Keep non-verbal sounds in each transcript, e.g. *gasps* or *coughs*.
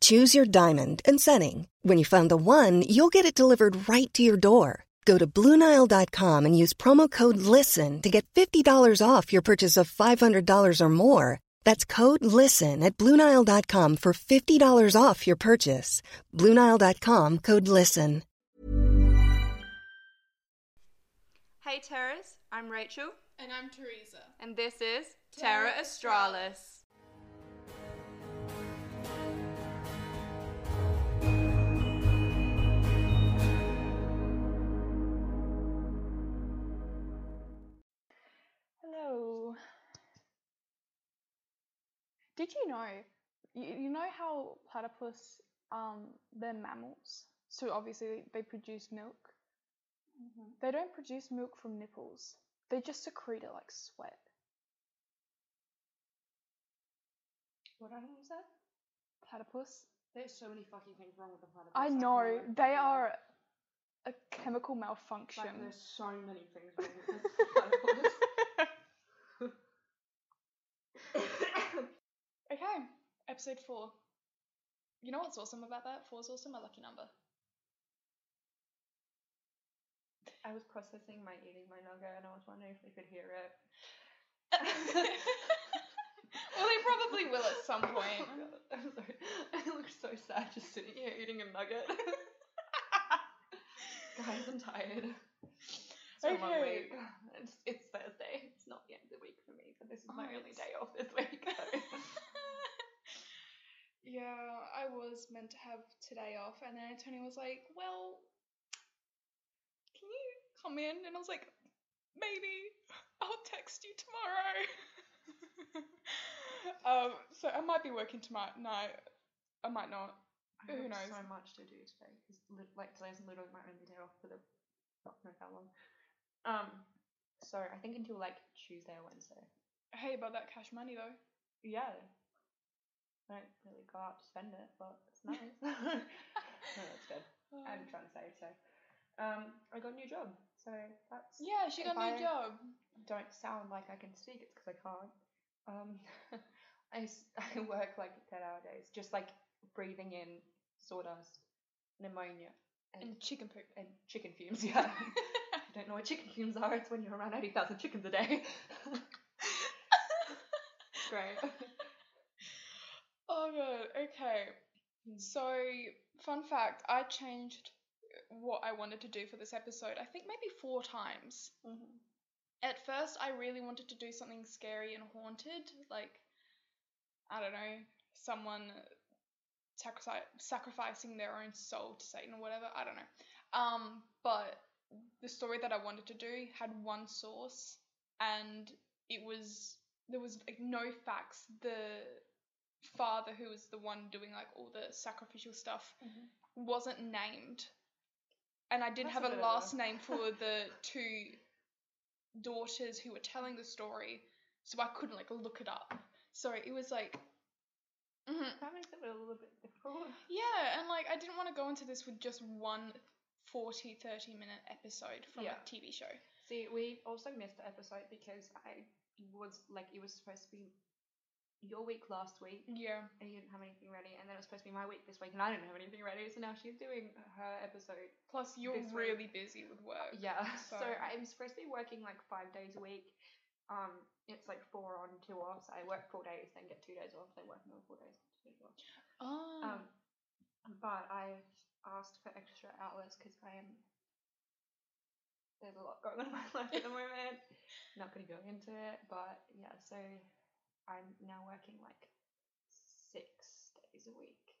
Choose your diamond and setting. When you find the one, you'll get it delivered right to your door. Go to Bluenile.com and use promo code LISTEN to get $50 off your purchase of $500 or more. That's code LISTEN at Bluenile.com for $50 off your purchase. Bluenile.com code LISTEN. Hey Terras, I'm Rachel, And I'm Teresa. and this is Terra Terra Australis. Hello. Did you know? You, you know how platypus, um, they're mammals, so obviously they produce milk. They don't produce milk from nipples. They just secrete it like sweat. What animal was that? Platypus. There's so many fucking things wrong with the platypus. I know they are a chemical malfunction. Like, there's so many things wrong with the *laughs* platypus. *coughs* okay, episode four. You know what's awesome about that? Four's also my lucky number. I was processing my eating my nugget and I was wondering if they could hear it. *laughs* well, they probably will at some *laughs* oh point. Oh I'm sorry. I look so sad just sitting here eating a nugget. *laughs* Guys, I'm tired. It's Okay. week. *sighs* It's, it's Thursday. This is my Oh, only day off this week. so. *laughs* yeah, I was meant to have today off, and then Tony was like, "Well, can you come in?" And I was like, "Maybe. I'll text you tomorrow." *laughs* um, so I might be working tomorrow night. I might not. I Who have knows? so much to do today because like today's literally my only day off for the fuck knows how long. Um, so I think until like Tuesday or Wednesday. Hey, about that cash money though. Yeah. I don't really go out to spend it, but it's nice. *laughs* no, that's good. *laughs* I'm trying to save, so. Um, I got a new job, so that's. yeah, she got a new I job. Don't sound like I can speak. It's because I can't. Um, *laughs* I I work like ten hour days, just like breathing in sawdust, ammonia, and And chicken poop. and chicken fumes. Yeah. I don't know what chicken fumes are, it's when you're around 80,000 chickens a day. Great. *laughs* Oh god, okay. So, fun fact, I changed what I wanted to do for this episode, I think maybe four times. Mm-hmm. At first, I really wanted to do something scary and haunted, like, I don't know, someone sacri- sacrificing their own soul to Satan or whatever, I don't know. Um, but the story that I wanted to do had one source, and it was, there was like no facts. The father who was the one doing like all the sacrificial stuff wasn't named and i didn't That's have a a- last *laughs* name for the two daughters who were telling the story so i couldn't like look it up so it was like mhm. That makes it a little bit difficult. yeah and like i didn't want to go into this with just one 40 30 minute episode from Yeah. a tv show See, we also missed the episode because I was like, it was supposed to be your week last week. yeah And you didn't have anything ready, and then it was supposed to be my week this week, and I didn't have anything ready. So now she's doing her episode. plus you're This week. really busy with work Yeah. *laughs* So, So- I'm supposed to be working like five days a week. Um, it's like four on, two off. So I work four days, then get two days off, then work another four days, two days off. oh Um, but I've asked for extra hours because I am. There's a lot going on in my *laughs* life at the moment. Not going to go into it, but yeah. So I'm now working like six days a week.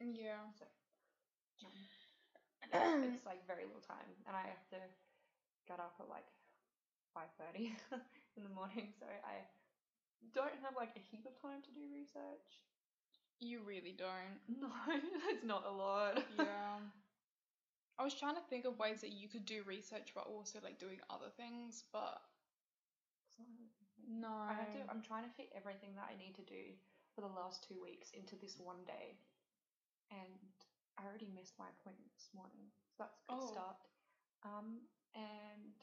yeah So um, *clears throat* it's like very little time, and I have to get up at like five thirty *laughs* in the morning. So I don't have like a heap of time to do research. you really don't *laughs* No, it's not a lot. yeah I was trying to think of ways that you could do research but also like doing other things, but no. I had to. I'm trying to fit everything that I need to do for the last two weeks into this one day, and I already missed my appointment this morning, so that's a good Oh. start. Um, and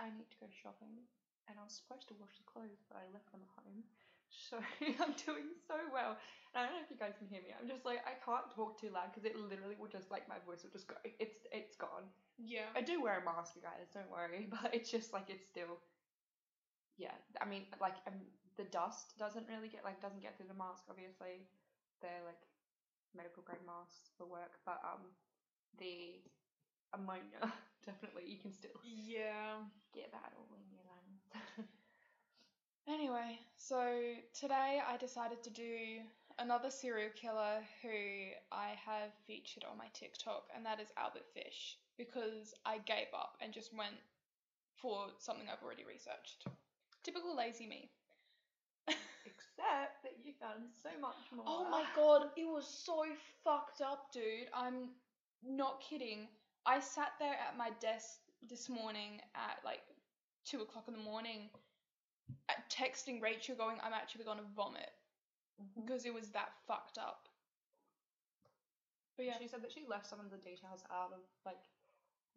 I need to go shopping, and I was supposed to wash the clothes, but I left them at home. So *laughs* I'm doing so well. And I don't know if you guys can hear me. I'm just like I can't talk too loud because it literally will just like my voice will just go. It's it's gone. Yeah. I do wear a mask, you guys. Don't worry, *laughs* but it's just like it's still. Yeah, I mean, like um, the dust doesn't really get like doesn't get through the mask. Obviously, they're like medical grade masks for work, but um, the ammonia *laughs* definitely you can still Yeah. get that all in your lungs. Anyway, so today I decided to do another serial killer who I have featured on my TikTok, and that is Albert Fish, because I gave up and just went for something I've already researched. Typical lazy me. *laughs* Except that you found so much more. Oh my *sighs* god, it was so fucked up, dude. I'm not kidding. I sat there at my desk this morning at like two o'clock in the morning, texting Rachel, going, "I'm actually gonna vomit," mm-hmm. because it was that fucked up. But yeah, She said that she left some of the details out of like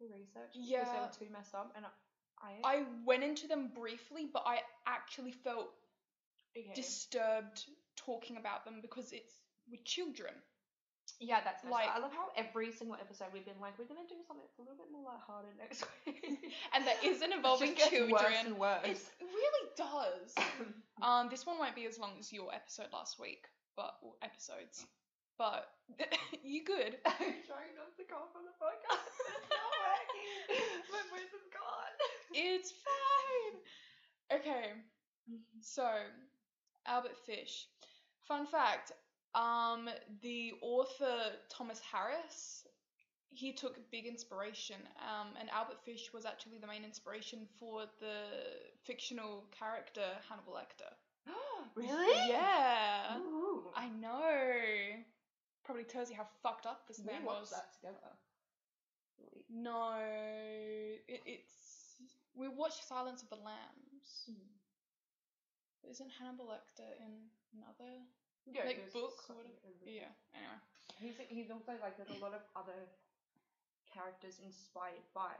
her research Yeah, because they were too messed up, and I. I went into them briefly, but I actually felt okay. disturbed talking about them because it's with children. Yeah, that's Like- I love how every single episode we've been like, we're gonna do something that's a little bit more lighthearted next *laughs* week. And that isn't involving gets Worse children. and worse. It really does. *laughs* Um, this one won't be as long as your episode last week, but or episodes. But *laughs* you good? I'm trying not to cough on the podcast. It's not working. My voice is gone. It's fine. Okay, so Albert Fish. Fun fact: um, the author Thomas Harris, he took big inspiration. Um, and Albert Fish was actually the main inspiration for the fictional character Hannibal Lecter. *gasps* really? Yeah. Ooh. I know. Probably tells you how fucked up this we man was. that together. No, it, it's we watched Silence of the Lambs. Isn't Hannibal Lecter in another Yeah, like there's book so- or? Yeah. Anyway. He's he's also like there's a lot of other characters inspired by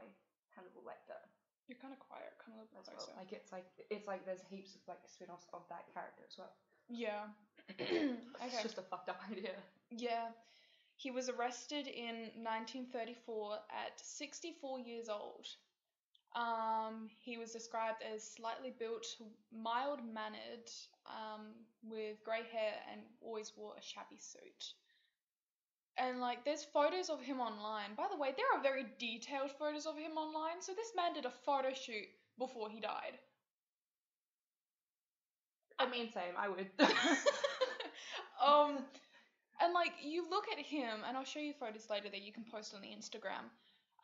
Hannibal Lecter You're kind of quiet. Kind of as closer. well. Like it's like it's like there's heaps of like spin-offs of that character as well. yeah. *coughs* It's okay. just a fucked up idea. Yeah. He was arrested in 1934 at 64 years old. Um, he was described as slightly built, mild mannered, um, with grey hair, and always wore a shabby suit. And like, there's photos of him online. By the way, there are very detailed photos of him online. So this man did a photo shoot before he died. I mean, same. I would. *laughs* *laughs* um, and like you look at him, and I'll show you photos later that you can post on the Instagram.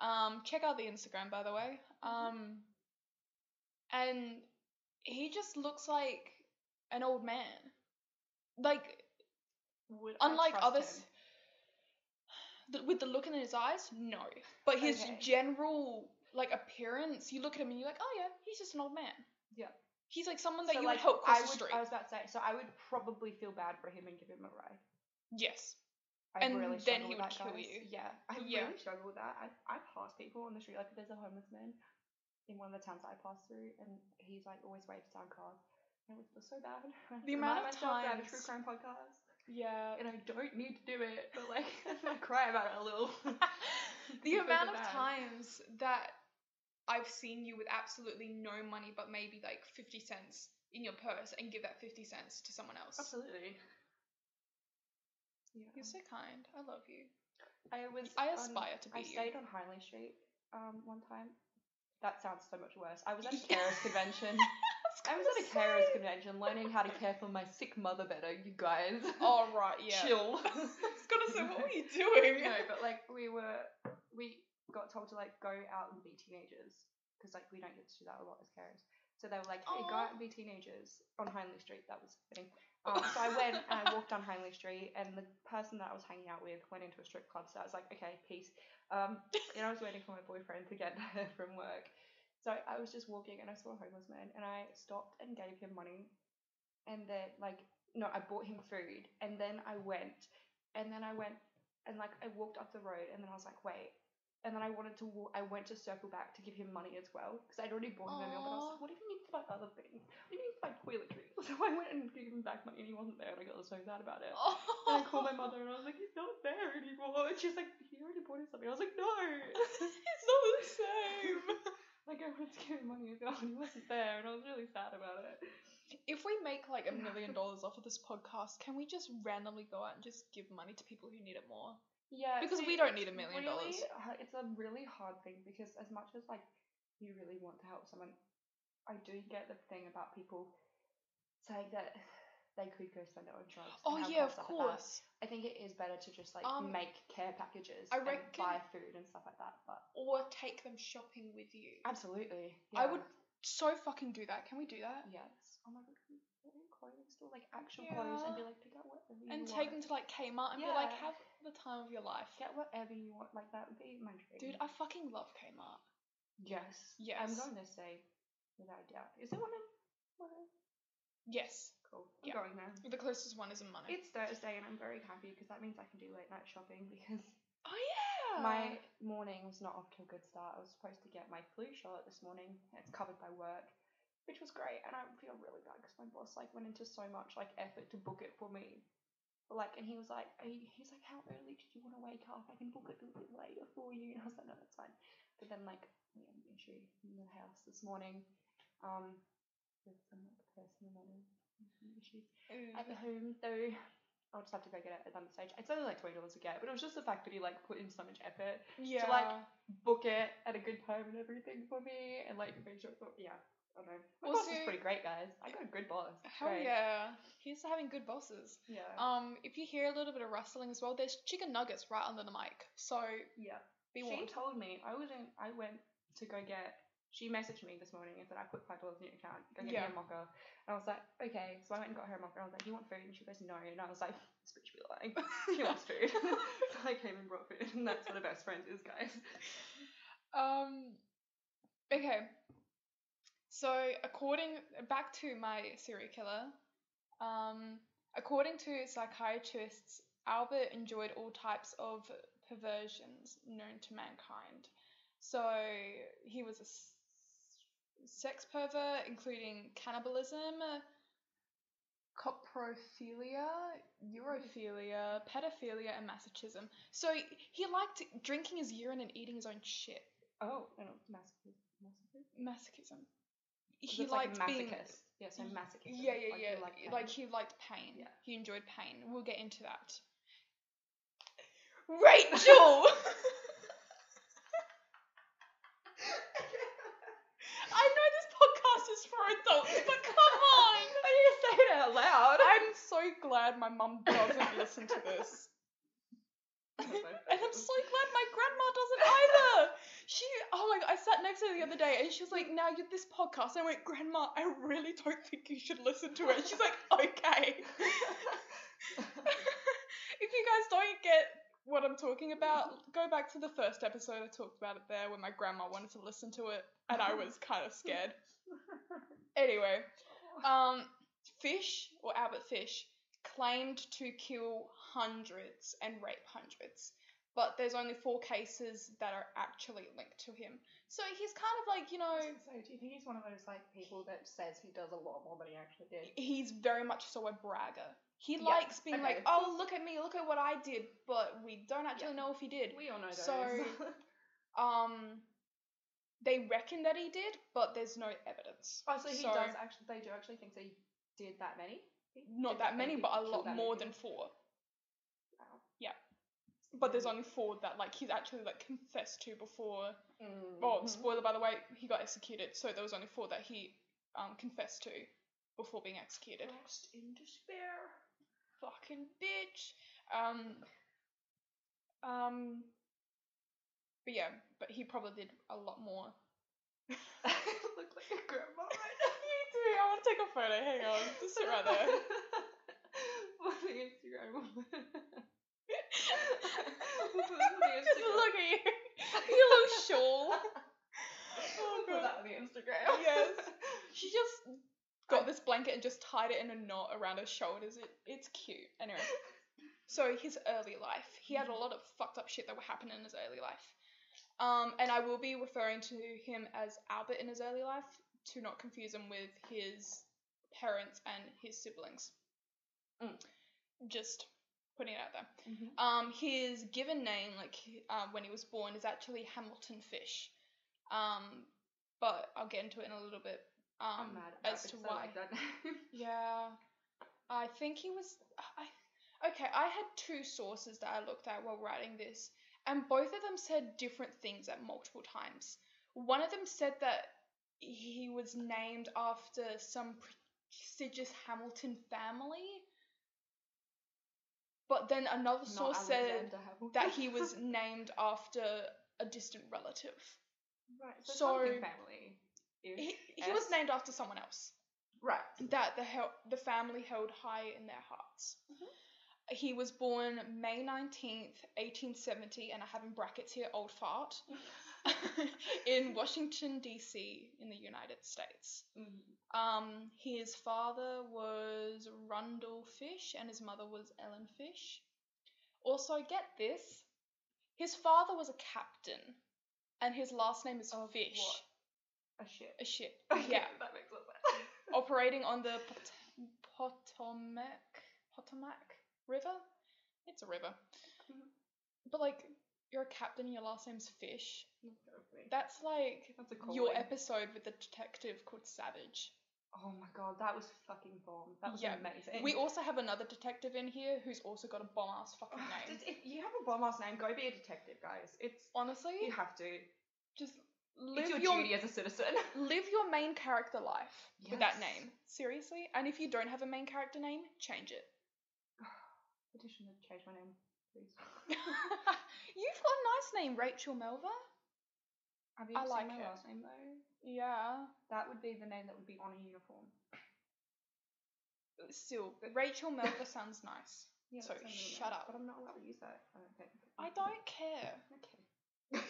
Um, check out the Instagram, by the way. Um, and he just looks like an old man. Like Would I unlike trust others, him? *sighs* th- with the look in his eyes, no. But his Okay. general like appearance, you look at him and you're like, oh yeah, he's just an old man. Yeah. He's like someone that So, you like, would help cross I the would, street. I was about to say, so I would probably feel bad for him and give him a ride. Yes. I And really then struggle he with would that, kill guys. you. Yeah, I Yeah. really struggle with that. I I pass people on the street like if there's a homeless man in one of the towns I pass through, and he's like always waves down cars. It was so bad. *laughs* The amount of I have a true crime podcast, Yeah. and I don't need to do it, but like *laughs* I *laughs* cry about it a little. the amount of bad. times that I've seen you with absolutely no money but maybe like 50 cents in your purse and give that 50 cents to someone else. Absolutely. Yeah. You're so kind. I love you. I was. I on- aspire to be I you. stayed on Hindley Street um one time. That sounds so much worse. I was at a carers convention. I was at a carers convention learning how to care for my sick mother better, you guys. Oh, right, yeah. Chill. *laughs* I was gonna say, what were you doing? no, but like we were, we got told to like go out and be teenagers because like we don't get to do that a lot as carers. So they were like, hey, go out and be teenagers on Hindley Street. That was fitting. *laughs* Um, so I went and I walked down Hindley Street, and the person that I was hanging out with went into a strip club. So I was like, okay, peace. Um, and I was waiting for my boyfriend to get *laughs* there from work. So I was just walking and I saw a homeless man and I stopped and gave him money. And then like no, I bought him food and then I went and then I went and like I walked up the road and then I was like, wait. And then I wanted to walk, I went to circle back to give him money as well because I'd already bought him a meal. But I was like, what if he needs to buy other things? What if he needs to buy toiletries? *laughs* So I went and gave him back money and he wasn't there and I got so sad about it. *laughs* And I called my mother and I was like, he's not there anymore. And she's like, he already bought him something. I was like, no. *laughs* it's not the same. Like I wanted to give money and he wasn't there and I was really sad about it. If we make like a million dollars off of this podcast, can we just randomly go out and just give money to people who need it more? Yeah, Because see, we don't need a million really, dollars. It's a really hard thing because as much as like you really want to help someone, I do get the thing about people saying that they could go spend it on drugs. Oh and yeah, of stuff like course. I think it is better to just like Um, make care packages I and buy food and stuff like that. But Or take them shopping with you. absolutely, I would so fucking do that. Can we do that? Yes. Oh my god, can we put in clothing store like actual clothes and be like pick out whatever you And want. take them to like Kmart and be like, have the time of your life. Get whatever you want. Like that would be my dream. Dude, I fucking love Kmart. Yes. Yes. I'm going to say, without a doubt. Is there one in? Yes. Cool. I'm Yeah. going there. The closest one is in Money. It's Thursday and I'm very happy because that means I can do late night shopping *laughs* because oh yeah. my morning was not off to a good start. I was supposed to get my flu shot this morning. and It's covered by work, which was great, and I feel really bad because my boss like went into so much like effort to book it for me. But, like, and he was like, he, he's like, how early did you want to wake up? I can book it a little bit later for you. And I was like, no, that's fine. But then like we had an issue in the house this morning, um, with some like personal matters, and at the home though. I'll just have to go get it at another stage. It's only like twenty dollars to get, but it was just the fact that he like put in so much effort yeah. to like book it at a good time and everything for me, and like make sure. But yeah, I don't know. My boss is pretty great, guys. I got a good boss. It's Hell great. yeah. he's having good bosses. Yeah. Um, if you hear a little bit of rustling as well, there's chicken nuggets right under the mic. So yeah. be She warned. told me I was in. I went to go get. She messaged me this morning and said I put five dollars in your account. Go get Yeah. me a mocha. And I was like, okay. So I went and got her a mocha. And I was like, you want food? And she goes, no. And I was like, this bitch be lying. *laughs* she wants food. *laughs* so I came and brought food, and that's what a best friend is, guys. Um, okay. So according back to my serial killer, um, according to psychiatrists, Albert enjoyed all types of perversions known to mankind. So he was a sex pervert, including cannibalism, coprophilia, urophilia, pedophilia, and masochism. So he liked drinking his urine and eating his own shit. Oh, no, no, masochist. Masochist? Masochism. 'Cause He like liked a being. Yeah, so masochism. Yeah, yeah, like yeah. You like pain. like he liked pain. Yeah. He enjoyed pain. We'll get into that. *laughs* Rachel! *laughs* I know this podcast is for adults, but come on! *laughs* I need to say it out loud? I'm so glad my mum doesn't listen to this. and I'm so glad my grandma doesn't either. She, oh my god, I sat next to her the other day and she was like, now you're this podcast. And I went, Grandma, I really don't think you should listen to it. And she's like, okay. *laughs* if you guys don't get what I'm talking about, go back to the first episode. I talked about it there when my grandma wanted to listen to it and I was kind of scared. Anyway, um, Fish, or Albert Fish, claimed to kill hundreds and rape hundreds, but there's only four cases that are actually linked to him. So he's kind of like, you know, So do you think he's one of those like people that says he does a lot more than he actually did? he's very much so a bragger. He Yeah, likes being like, oh, look at me, look at what I did, but we don't actually Yeah. know if he did. We all know those. So, *laughs* Um, they reckon that he did, but there's no evidence. oh, so he so- does actually. They do actually think that he did that many. Not Did that many, but a he lot that more many than four. Wow. Yeah. But there's only four that like he's actually like confessed to before. Mm. Oh, spoiler by the way, he got executed, so there was only four that he um confessed to before being executed. Lost in despair. Fucking bitch. Um. Um. But yeah, but he probably did a lot more. *laughs* Look like a grandma right *laughs* now. you do. I want to take a photo. Hang on, just sit right there. *laughs* What the Instagram woman? we'll put that on the Instagram. Look at you. You little shawl. We'll put God. that on the Instagram. Yes. She just got this blanket and just tied it in a knot around her shoulders. It it's cute. Anyway. So his early life. He had a lot of fucked up shit that were happening in his early life. Um, and I will be referring to him as Albert in his early life to not confuse him with his parents and his siblings. Mm. Just putting it out there. Mhm. Um, his given name, like uh, when he was born, is actually Hamilton Fish. Um, but I'll get into it in a little bit. Um, I'm mad as to to 'cause I why. like that name. Yeah, I think he was. I okay. I had two sources that I looked at while writing this, and both of them said different things at multiple times. One of them said that he was named after some prestigious Hamilton family, but then another Not source said Hamilton. that he *laughs* was named after a distant relative. right. So, so- family. He, he was named after someone else. right. that the hel- the family held high in their hearts. Mm-hmm. He was born May 19th, 1870, and I have in brackets here old fart, *laughs* in Washington, D.C., in the United States. Mhm. Um, his father was Randall Fish, and his mother was Ellen Fish. Also, I get this his father was a captain, and his last name is Of Fish. what? A ship. A ship. *laughs* Okay, Yeah. that makes a lot of sense. operating on the Pot- Potomac Potomac River. It's a river. Mhm. But like, you're a captain. And your last name's Fish. That's like That's a your calling. episode with the detective called Savage. Oh my god, that was fucking bomb. That was Yeah, amazing. We also have another detective in here who's also got a bomb ass fucking *sighs* name. just- If you have a bomb ass name, go be a detective, guys. It's Honestly, you have to. just It's live your, your duty as a citizen. *laughs* live your main character life with that Yes. name. Seriously. And if you don't have a main character name, change it. Petition to change my name, please. *laughs* You've got a nice name, Rachel Melva. Have you I seen like my it. last name though? Yeah. That would be the name that would be on a uniform. Still, Rachel Melva *laughs* sounds nice. Yeah, So, that's my middle shut up. But I'm not allowed to use that. I don't think. I don't care. Okay.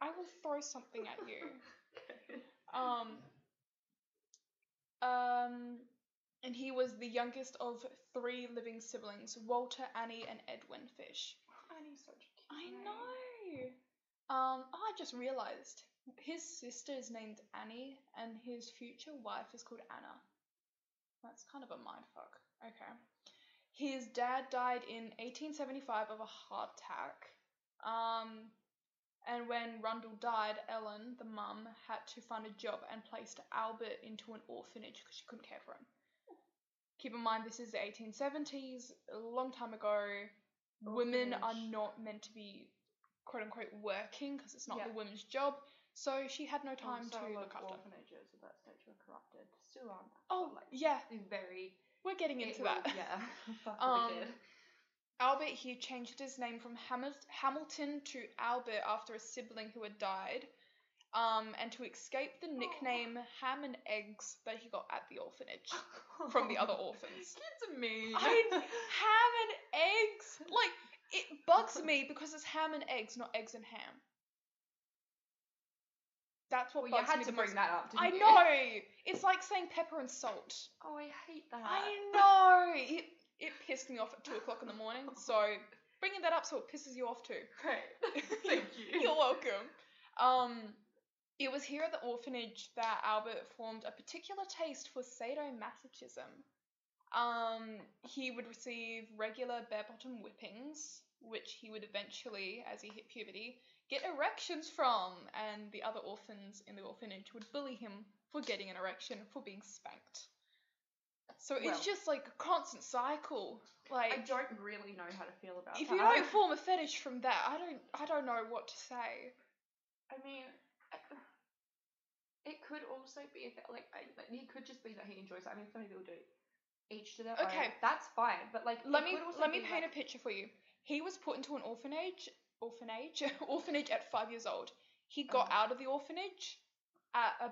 I will throw something at you. *laughs* okay. Um. Um. And he was the youngest of three living siblings: Walter, Annie, and Edwin Fish. *sighs* Annie's such a cute I name. know. Um. Oh, I just realized his sister is named Annie, and his future wife is called Anna. That's kind of a mindfuck. Okay. His dad died in 1875 of a heart attack. Um, and when Randall died, Ellen, the mum, had to find a job and placed Albert into an orphanage because she couldn't care for him. Keep in mind, this is the 1870s, a long time ago. Women are not meant to be, quote unquote, working because it's not Yeah. the women's job. So she had no time also, to look after. orphanages at that stage were corrupted. Still aren't. Oh, like, yeah, very. we're getting into will- that. Yeah. *laughs* Um. Albert he changed his name from Hamil- Hamilton to Albert after a sibling who had died, um, and to escape the nickname Ham and Eggs that he got at the orphanage *laughs* from the other orphans. Kids mean. I *laughs* ham and eggs like it bugs me because it's ham and eggs, not eggs and ham. That's what well, you bugs had me to bring that up, didn't I you? know. *laughs* It's like saying pepper and salt. Oh, I hate that. I know. It it pissed me off at two o'clock in the morning. So bringing that up so it pisses you off too. Great. Thank you. You're welcome. Um, it was here at the orphanage that Albert formed a particular taste for sadomasochism. Um, he would receive regular bare-bottom whippings, which he would eventually, as he hit puberty, get erections from, and the other orphans in the orphanage would bully him for getting an erection for being spanked. So Well- it's just like a constant cycle. Like I don't really know how to feel about if that. you don't form a fetish from that, I don't I don't know what to say. I mean, *sighs* it could also be that like it could just be that he enjoys it. I mean, some people do. Each to their own. Okay. That's fine, but like Let me let me paint like, a picture for you. He was put into an orphanage orphanage *laughs* orphanage at five years old. He got Oh. out of the orphanage at a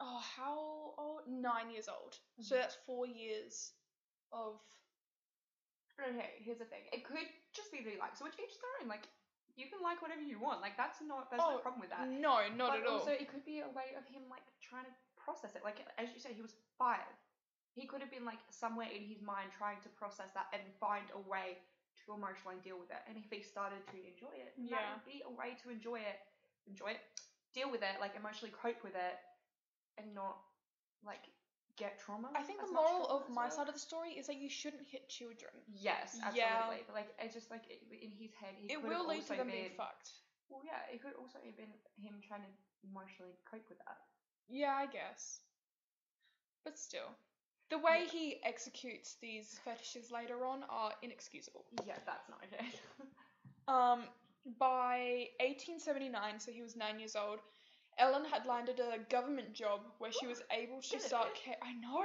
oh how old nine years old. So Mhm. that's four years of Okay, here's the thing. It could just be that he likes it, which each their own. Like, you can like whatever you want. Like, that's not. There's Oh, no problem with that. No, not but at all. also, it could be a way of him like trying to process it. Like, as you say, he was five. He could have been like somewhere in his mind trying to process that and find a way to emotionally deal with it. And if he started to enjoy it, then that Yeah. would be a way to enjoy it. Enjoy it. Deal with it. Like emotionally cope with it, and not like get trauma. I think the moral of my well. side of the story is that you shouldn't hit children. Yes, absolutely. Yeah. But like, it's just like in his head, he It will have lead to them been, being fucked. Well, yeah, it could also have been him trying to emotionally cope with that. Yeah, I guess. But still, the way Yeah. he executes these fetishes later on are inexcusable. Yeah, that's not okay. *laughs* Um, by 1879, so he was nine years old, Ellen had landed a government job where she was able to start. Ca- I know,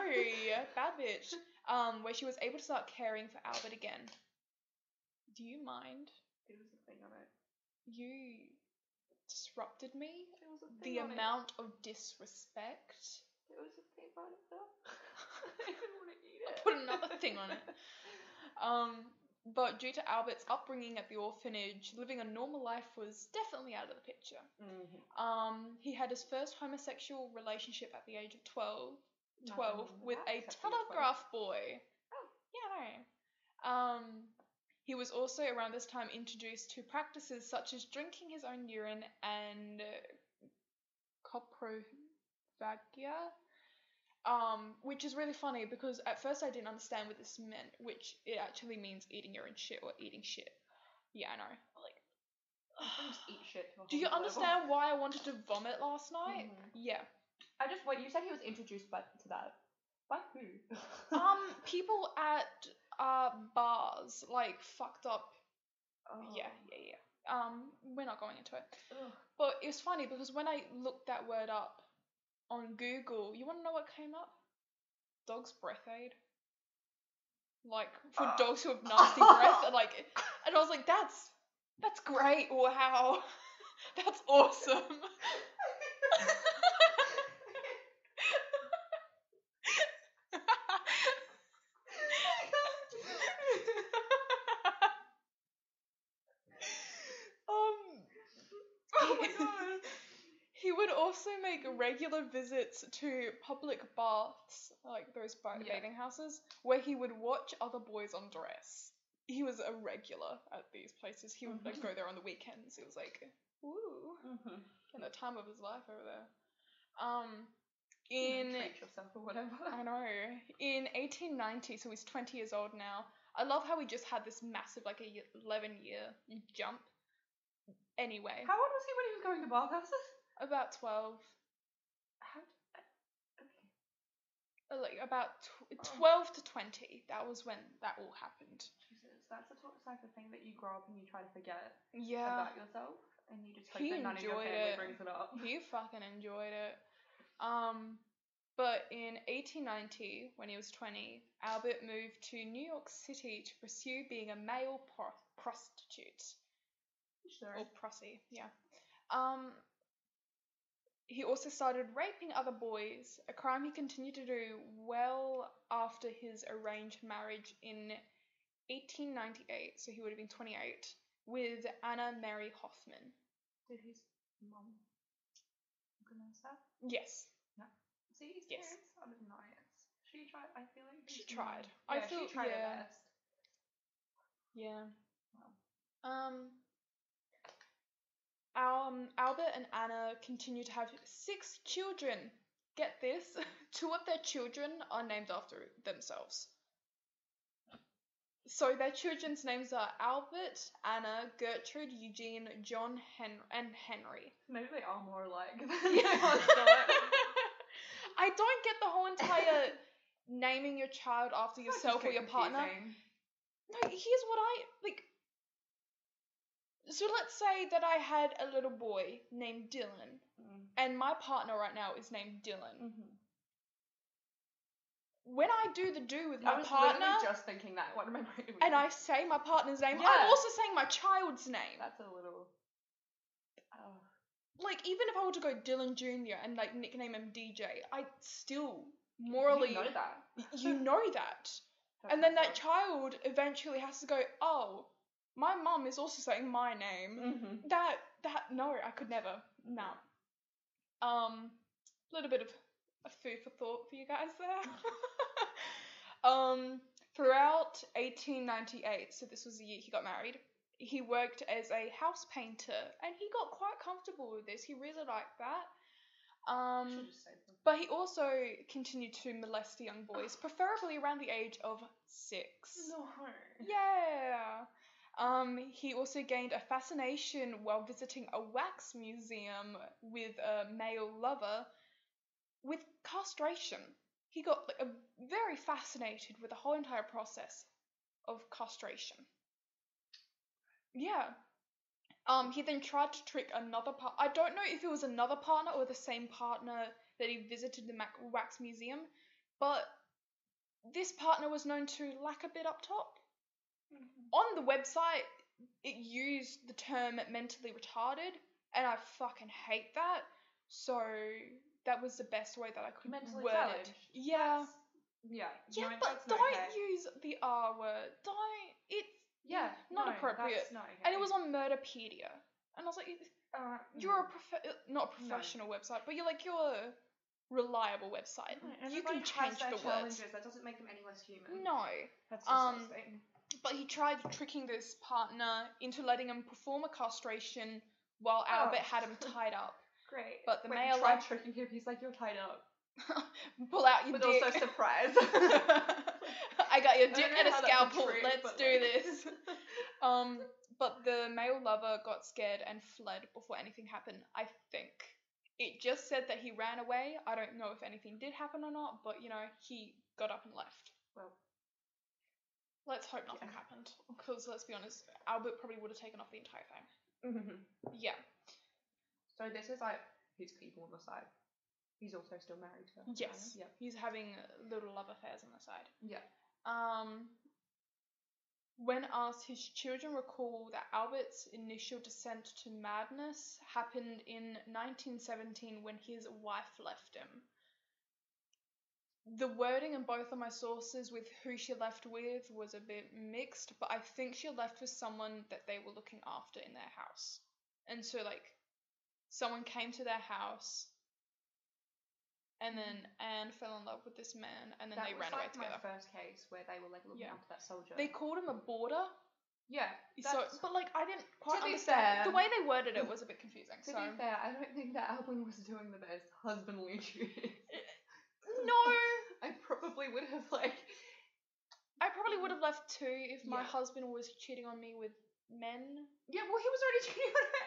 bad bitch. Um, where she was able to start caring for Albert again. Do you mind? There was a thing on it. You disrupted me. There was a thing The on amount of disrespect. It. There was a thing on it though. *laughs* I didn't want to eat *laughs* it. Put another thing on it. *laughs* Um, but due to Albert's upbringing at the orphanage, living a normal life was definitely out of the picture. Mhm. Um, he had his first homosexual relationship at the age of 12, 12 wrong with a except for you're 12. telegraph boy. Oh. Yeah, I know. Um, he was also around this time introduced to practices such as drinking his own urine and coprophagia. Um, which is really funny because at first I didn't understand what this meant, which it actually means eating your own shit or eating shit. Yeah, I know. Like, *sighs* just eat shit do you whole level. understand why I wanted to vomit last night? Mhm. Yeah. I just wait. You said he was introduced by to that. By who? *laughs* Um, people at uh bars like fucked up. Oh. Yeah, yeah, yeah. Um, we're not going into it. Ugh. But it was funny because when I looked that word up on Google, you want to know what came up? Dog's breath aid. Like for Ah. dogs who have nasty breath, and like, *laughs* and I was like, that's that's great. Wow, *laughs* that's awesome. *laughs* um, oh my god. He would also make regular visits to public baths, like those ba- Yeah. bathing houses, where he would watch other boys undress. He was a regular at these places. He would like Mhm. go there on the weekends. He was like, "Ooh, Mm-hmm. in the time of his life over there." Um, In treat yourself or whatever. I know. In 1890, so he's 20 years old now. I love how he just had this massive, like, a y- 11 year jump. Anyway, How old was he when he was going to bathhouses? about 12. How? d- Okay. uh, Like, about tw- Oh. 12 to 20. That was when that all happened. Jesus, that's the type of thing that you grow up and you try to forget Yeah. about yourself, and you just hope He that none of your family it. brings it up. He *laughs* fucking enjoyed it. Um, but in 1890, when he was 20, Albert moved to New York City to pursue being a male pro- prostitute. Sure. Or prossy, yeah. Um, he also started raping other boys, a crime he continued to do well after his arranged marriage in 1898, so he would have been 28, with Anna Mary Hoffman. Did his mum organize that? Yes, See, his Yes. parents are nice. She tried. I feel like She tried. I Yeah, feel- she tried yeah. her best. yeah. Wow. Um, um, Albert and Anna continue to have six children. Get this, *laughs* two of their children are named after themselves. So their children's names are Albert, Anna, Gertrude, Eugene, John, Hen- and Henry. Maybe they are more alike. *laughs* *laughs* Yeah. I don't get the whole entire naming your child after yourself or your partner. No, here's what I like. So let's say that I had a little boy named Dylan, Mm. and my partner right now is named Dylan. Mhm. When I do the do with my I was partner, just thinking that. What am I doing? and I say my partner's name, Yeah. I'm also saying my child's name. That's a little. Oh. Like even if I were to go Dylan Junior and like nickname him DJ, I still morally You know that. *laughs* you know that. And then that child eventually has to go, oh, my mum is also saying my name. Mhm. That that no, I could never. No. Um, a little bit of a food for thought for you guys there. *laughs* um, throughout 1898, so this was the year he got married. He worked as a house painter, and he got quite comfortable with this. He really liked that. Um, Should've just said them. but he also continued to molest the young boys, preferably around the age of six. No. Yeah. Um, he also gained a fascination while visiting a wax museum with a male lover with castration. He got like, a, very fascinated with the whole entire process of castration. Yeah. Um, he then tried to trick another part. I don't know if it was another partner or the same partner that he visited the wax museum, but this partner was known to lack a bit up top on the website it used the term mentally retarded and I fucking hate that. So that was the best way that I could Mentally word challenged. it. Yeah. That's- yeah. yeah, no, but don't okay. use the R word. Don't it's Yeah. not no, appropriate. Not okay. and it was on Murderpedia. And I was like Uh, you're a mm. prof- not a professional website, but you're like you're a reliable website. No, you can change the words. That doesn't make them any less human. No. That's Um, disgusting. But he tried tricking this partner into letting him perform a castration while Oh. Albert had him *laughs* tied up. Great. but the Wait, male tried left- tricking him. He's like, you're tied up. *laughs* Pull out your But dick. also surprise. *laughs* I got your dick and a how that's a scalpel. trick, Let's do like- this. Um, but the male lover got scared and fled before anything happened. I think it just said that he ran away. I don't know if anything did happen or not, but you know he got up and left. well, Let's hope nothing Yeah. happened, because let's be honest, Albert probably would have taken off the entire thing. mhm. Yeah. so this is like his people on the side. He's also still married to her. Yes. Yeah. He's having little love affairs on the side. Yeah. Um, when asked, his children recall that Albert's initial descent to madness happened in 1917 when his wife left him. The wording in both of my sources with who she left with was a bit mixed, but I think she left with someone that they were looking after in their house. And so, like, someone came to their house, and mm-hmm. then Anne fell in love with this man, and then that they was ran away like together. my first case where they were like looking Yeah. after that soldier. They called him a boarder, yeah. so that's- but like I didn't quite be understand fair- the way they worded it was a bit confusing. to so be fair, I don't think that Alvin was doing the best husbandly duties. *laughs* no, I probably would have like. I probably would have left too if my Yeah. husband was cheating on me with men. Yeah, well, he was already *laughs* cheating on her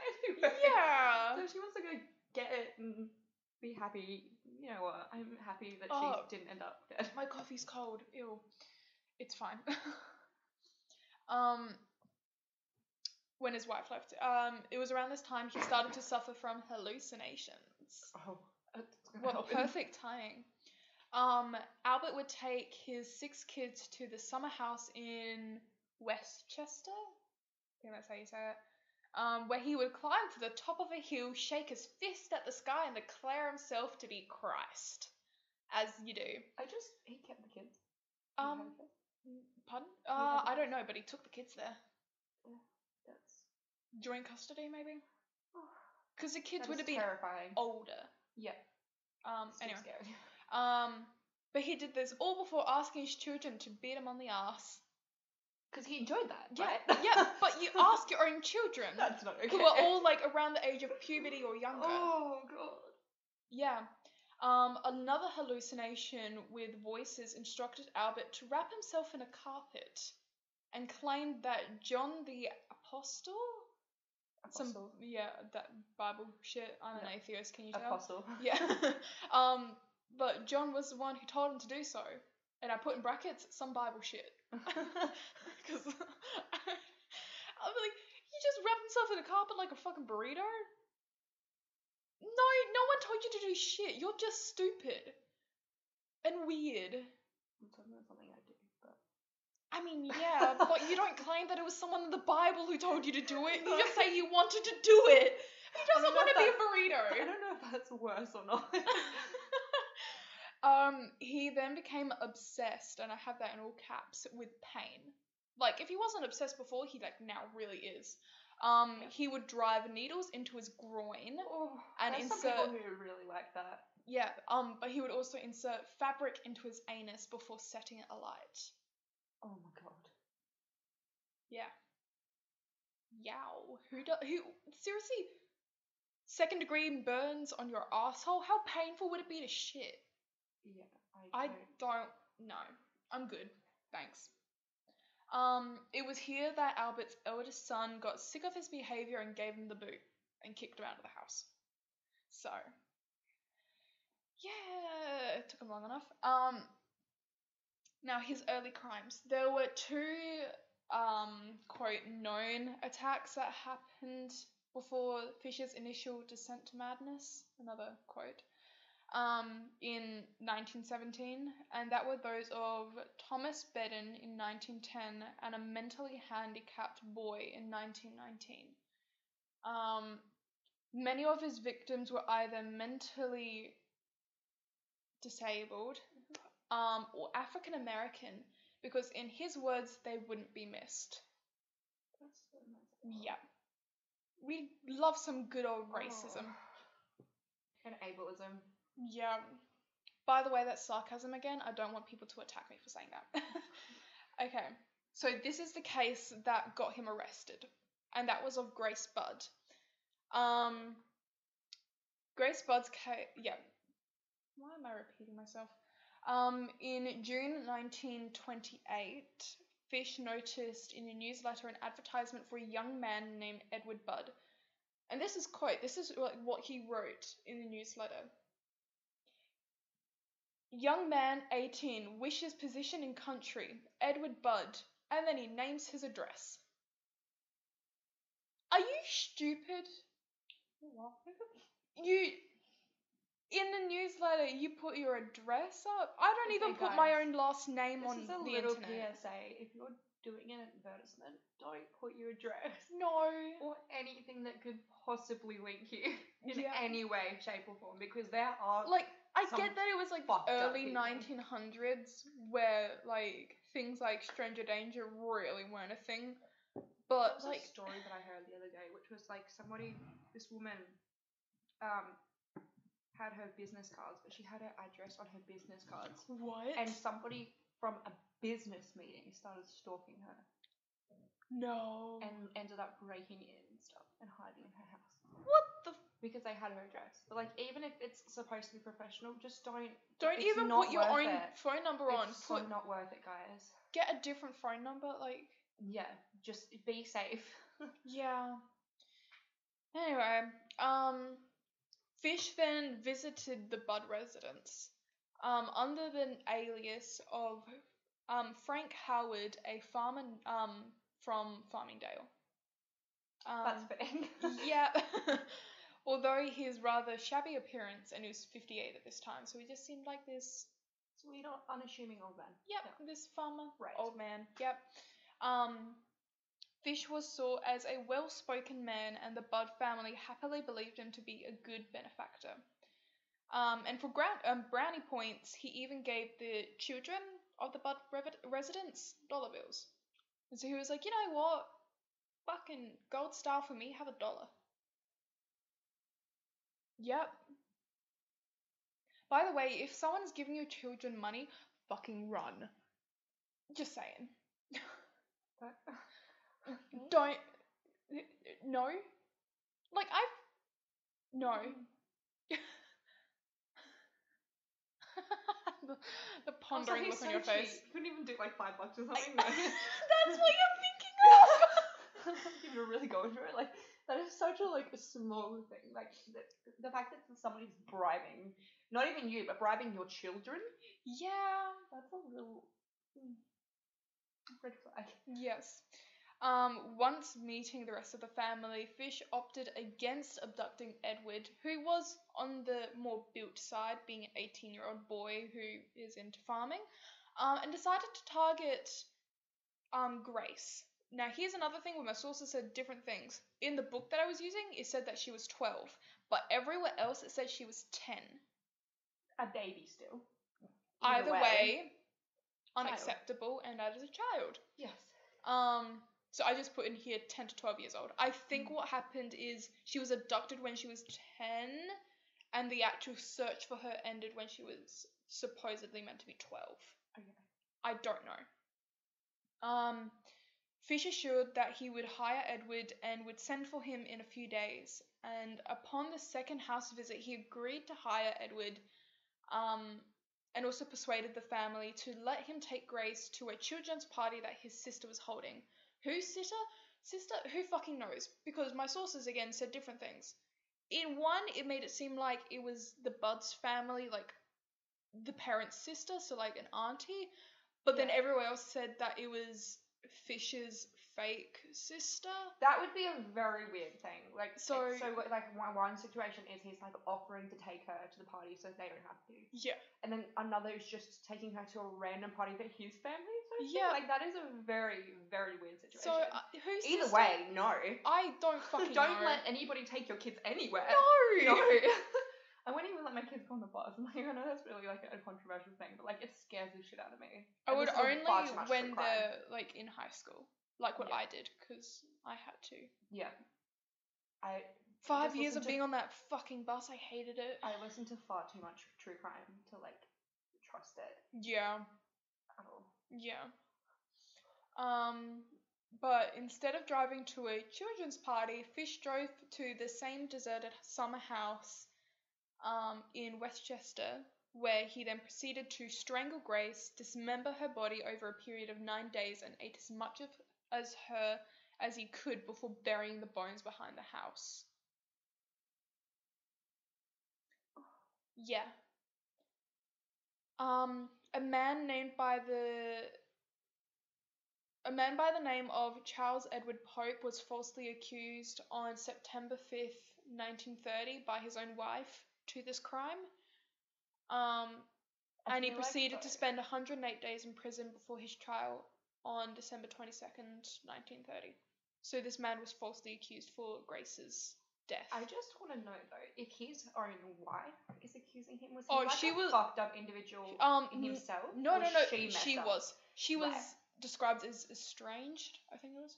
anyway. Yeah. So if she wants to go get it and be happy, you know what? I'm happy that Oh. she didn't end up dead. My coffee's *laughs* cold. Ew. It's fine. *laughs* um when his wife left. Um it was around this time he started to suffer from hallucinations. Oh, that's gonna What help him. perfect timing. Um, Albert would take his six kids to the summer house in Westchester. I think that's how you say it. Um, where he would climb to the top of a hill, shake his fist at the sky, and declare himself to be Christ, as you do. I just he kept the kids. Um, pardon? Uh, I don't know, but he took the kids there. That's Joint custody, maybe? *sighs* Because the kids would have been terrifying. older. Yeah. Um, still anyway. *laughs* Um, but he did this all before asking his children to beat him on the ass. Because he enjoyed that, Yeah, right? yeah, but you *laughs* ask your own children That's not okay. who are all like around the age of puberty or younger. Oh god. Yeah. Um, another hallucination with voices instructed Albert to wrap himself in a carpet and claimed that John the Apostle, some Apostle. yeah, that Bible shit. I'm an Yeah. atheist. Can you tell? Apostle. Yeah. *laughs* um, but John was the one who told him to do so, and I put in brackets some Bible shit. *laughs* *laughs* Because be *laughs* like, he just wrapped himself in a carpet like a fucking burrito? No, no one told you to do shit. You're just stupid. And weird. I'm talking about something I do, but I mean, yeah, but you don't claim that it was someone in the Bible who told you to do it. You just say you wanted to do it. Who doesn't want to be a burrito? I don't know if that's worse or not. Um, he then became obsessed, and I have that in all caps, with pain. Like, if he wasn't obsessed before, he like now really is. Um, Yeah. he would drive needles into his groin. Oh, And there's some insert- people who really like that. Yeah. Um, but he would also insert fabric into his anus before setting it alight. Oh my god. Yeah. Yow. Who do who seriously? Second degree burns on your asshole. How painful would it be to shit? Yeah, I, I don't. don't know. I'm good. Thanks. Um, it was here that Albert's eldest son got sick of his behavior and gave him the boot and kicked him out of the house. So, yeah, it took him long enough. Um, now his early crimes. There were two um quote known attacks that happened before Fisher's initial descent to madness. Another quote um, in 1917, and that were those of Thomas Bedden in 1910 and a mentally handicapped boy in 1919. Um, many of his victims were either mentally disabled um, or African American, because in his words, they wouldn't be missed. Yeah. We love some good old racism. Oh. And ableism. Yeah. By the way, that's sarcasm again. I don't want people to attack me for saying that. *laughs* okay. So this is the case that got him arrested, and that was of Grace Budd. Um, Grace Budd's case. Yeah. Why am I repeating myself? Um, in June 1928, Fish noticed in a newsletter an advertisement for a young man named Edward Budd. And this is quote, this is like what he wrote in the newsletter. Young man, 18, wishes position in country, Edward Budd, and then he names his address. Are you stupid? You in the newsletter you put your address up. I don't even Okay, put my own last name This on is a the little internet. PSA. If you're doing an advertisement, don't put your address *laughs* No. or anything that could possibly link you in Yeah. any way, shape, or form because there are Like I Some get that it was like fucked up early people. 1900s where like things like stranger danger really weren't a thing. But There was like a story that I heard the other day, which was like somebody, this woman, um, had her business cards, but she had her address on her business cards, what? and somebody from a business meeting started stalking her no. and ended up breaking in and stuff and hiding in her house what the f- because they had her address. But like, even if it's supposed to be professional, just don't. don't even put your own it. phone number on. It's so not worth it, guys. get a different phone number like Yeah, just be safe. *laughs* Yeah. Anyway, um, Fish then visited the Budd residence, um, under the alias of um Frank Howard, a farmer um from Farmingdale. Um, That's fitting. *laughs* yeah. *laughs* Although his rather shabby appearance, and he was 58 at this time, so he just seemed like this Sweet, unassuming old man. Yep, this farmer, Right. old man. Yep. Um, Fish was saw as a well-spoken man, and the Budd family happily believed him to be a good benefactor. Um, and for gra- um, brownie points, he even gave the children of the Budd rev- residents dollar bills. And so he was like, you know what? Fucking gold star for me, have a dollar. Yep. By the way, if someone's giving your children money, fucking run. Just saying. *laughs* Don't. No. Like, I've. No. Hmm. *laughs* the, the pondering look on your face. You Couldn't even do like five bucks or something. *laughs* That's what you're thinking of! You're really going for it. Like that is such a like a small thing. Like the, the fact that somebody's bribing, not even you, but bribing your children. yeah. That's a little mm, red flag. Yes. Um, once meeting the rest of the family, Fish opted against abducting Edward, who was on the more built side, being an 18 year old boy who is into farming, um, and decided to target um, Grace. Now, here's another thing where my sources said different things. In the book that I was using, it said that she was 12, but everywhere else it said she was 10. A baby still. Either, Either way, way, unacceptable and as a child. Yes. Um, so I just put in here 10 to 12 years old. I think Mm. what happened is she was abducted when she was 10, and the actual search for her ended when she was supposedly meant to be 12. Okay. I don't know. Um, Fish assured that he would hire Edward and would send for him in a few days. And upon the second house visit, he agreed to hire Edward, um, and also persuaded the family to let him take Grace to a children's party that his sister was holding. Whose sister? Sister? Who fucking knows? Because my sources again said different things. In one, it made it seem like it was the Budds family, like the parent's sister, so like an auntie. But then Yeah. everyone else said that it was Fish's fake sister. That would be a very weird thing. Like So- so, like one, one situation is he's like offering to take her to the party so they don't have to, Yeah. and then another is just taking her to a random party that his family is. Yeah. Like that is a very very weird situation. So uh, who's Either sister? way, no. I don't *laughs* fucking don't know. let anybody take your kids anywhere. no. No. *laughs* I wouldn't even let my kids go on the bus. I'm *laughs* Like, I know that's really like a controversial thing, but like it scares the shit out of me. I would only far too much when they're like in high school, like what Yeah. I did, because I had to. Yeah. I Five years of to- being on that fucking bus, I hated it. I listened to far too much true crime to like trust it Yeah, at all. yeah. Um, but instead of driving to a children's party, Fish drove to the same deserted summer house, um, in Westchester, where he then proceeded to strangle Grace, dismember her body over a period of nine days, and ate as much of as her as he could before burying the bones behind the house. Yeah. Um, a man named by the a man by the name of Charles Edward Pope was falsely accused on September 5th, 1930 by his own wife to this crime. Um, and he proceeded to spend 108 days in prison before his trial on December 22nd, 1930. So this man was falsely accused for Grace's death. I just want to know though, if his own wife is accusing him, was he Oh, like she a was- fucked up individual um in himself? No, no, no. She, She, was. She was Right. described as estranged. I think it was.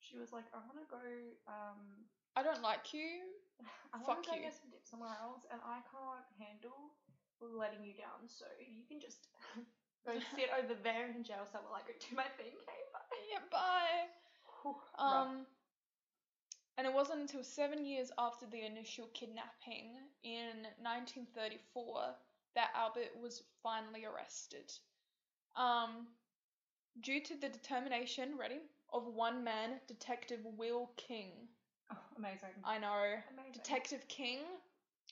She was like, I want to go. Um, I don't like you. *sighs* I want Fuck to go you. get some dip somewhere else, and I can't handle letting you down. So you can just *laughs* go *laughs* sit over there in jail while I go do my thing. Okay, bye. Yeah, bye. Whew, rough. Um, and it wasn't until seven years after the initial kidnapping in 1934 that Albert was finally arrested. Um, due to the determination, ready, of one man, Detective Will King. Oh, amazing. I know. Amazing. Detective King,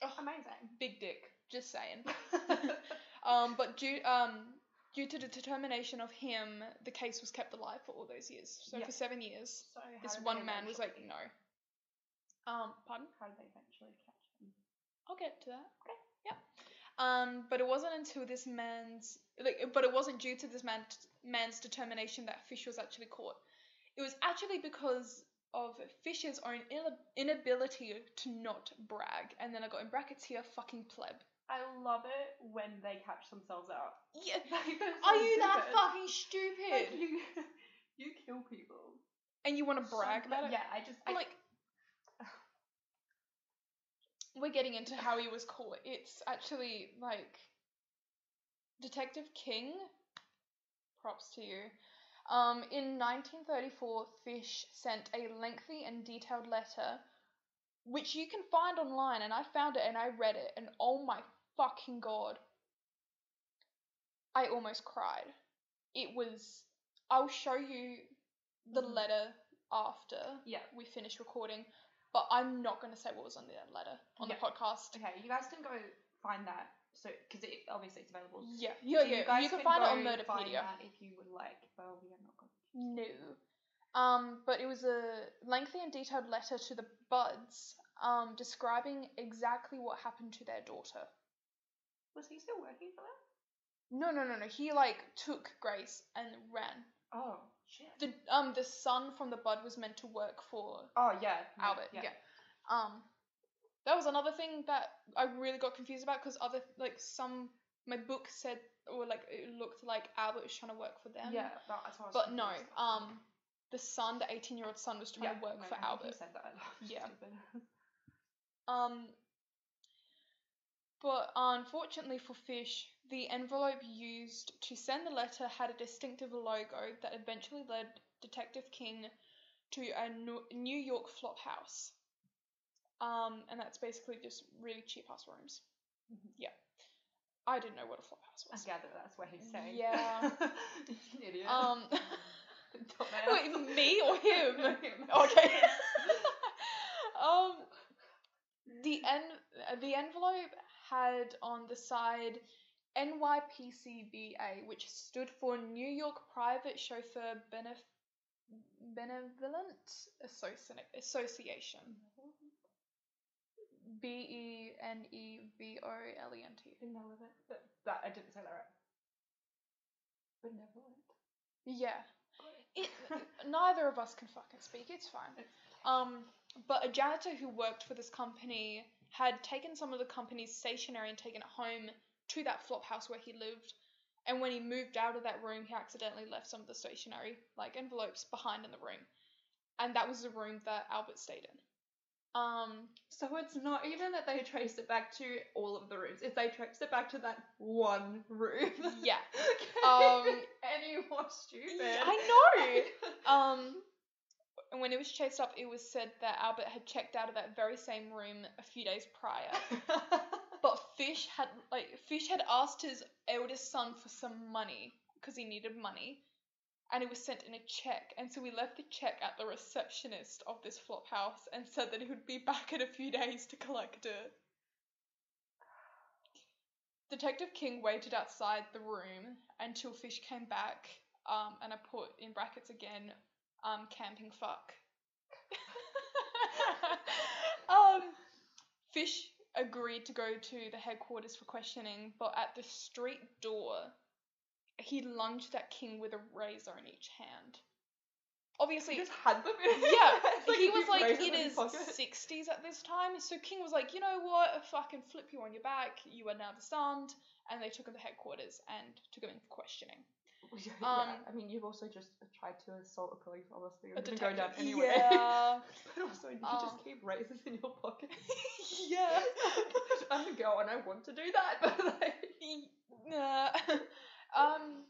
oh, Amazing. big dick, just saying. *laughs* *laughs* Um, but due um due to the determination of him, the case was kept alive for all those years. So Yeah. for seven years, so this one man was like, no. Um, pardon? How did they eventually catch him? I'll get to that. Okay. Yeah. Um, but it wasn't until this man's like, but it wasn't due to this man man's determination that Fish was actually caught. It was actually because of Fish's own ina- inability to not brag. And then I got in brackets here, fucking pleb. I love it when they catch themselves out. Yeah. *laughs* Like, they're Are so you that fucking stupid? Like, you, *laughs* you kill people. and you want to brag So- about it? Yeah, I just I, like, *sighs* we're getting into how he was caught. It's actually like Detective King. Props to you. Um, in 1934, Fish sent a lengthy and detailed letter, which you can find online, and I found it and I read it, and oh my fucking god, I almost cried. It was. I'll show you the Mhm. letter after yeah. we finish recording, but I'm not going to say what was on the letter on Yeah. the podcast. Okay, you guys can go find that. So, because it obviously it's available. Yeah, yeah, So yeah. You, guys can find it on Murderpedia. that if you would like. Well, we are not going. No. Um, but it was a lengthy and detailed letter to the Budds, um, describing exactly what happened to their daughter. Was he still working for them? No, no, no, no. He like took Grace and ran. Oh shit. The um the son from the Budd was meant to work for oh yeah. yeah, Albert. Yeah. Um, that was another thing that I really got confused about because other like some my book said or like it looked like Albert was trying to work for them. yeah, that's what I was But no, confused. um, the son, the eighteen-year-old son, was trying yeah, to work no, for I Albert. Said that. *laughs* Yeah. Um, but unfortunately for Fish, the envelope used to send the letter had a distinctive logo that eventually led Detective King to a New York flop house. Um, and that's basically just really cheap ass rooms. Mhm. Yeah. I didn't know what a flop house was. I gather that's what he's saying. Yeah. *laughs* Idiot. Um, *laughs* *laughs* wait, me or him? Him. Okay. um, the en- the envelope had on the side NYPCBA, which stood for New York Private Chauffeur Benef- Benevolent Associ- Association. B E N E V O L E N T. Benevolent. That, that I didn't say that right. Benevolent. Yeah. It, neither of us can fucking speak. It's fine. Um, but a janitor who worked for this company had taken some of the company's stationery and taken it home to that flop house where he lived. And when he moved out of that room, he accidentally left some of the stationery, like envelopes, behind in the room. And that was the room that Albert stayed in. Um, So it's not even that they traced it back to all of the rooms. It's they traced it back to that one room. yeah. *laughs* Um, *laughs* Any more stupid? I know. *laughs* Um, and when it was chased up, it was said that Albert had checked out of that very same room a few days prior. But Fish had like Fish had asked his eldest son for some money because he needed money, and it was sent in a check. And so we left the check at the receptionist of this flop house and said that he would be back in a few days to collect it. Detective King waited outside the room until Fish came back, um, and I put in brackets again, um, camping fuck. *laughs* um, Fish agreed to go to the headquarters for questioning, but at the street door, he lunged at King with a razor in each hand. Obviously, He just had them. in- yeah, *laughs* It's he was like in his sixties at this time, so King was like, you know what, if I can flip you on your back, you are now disarmed, and they took him to headquarters and took him in for questioning. *laughs* Yeah, Um, yeah, I mean, you've also just tried to assault a police officer. You're A gonna go down anyway. Yeah. *laughs* but also, you Um, just keep razors in your pocket. yeah. I'm a girl and I want to do that, but like, Yeah. um,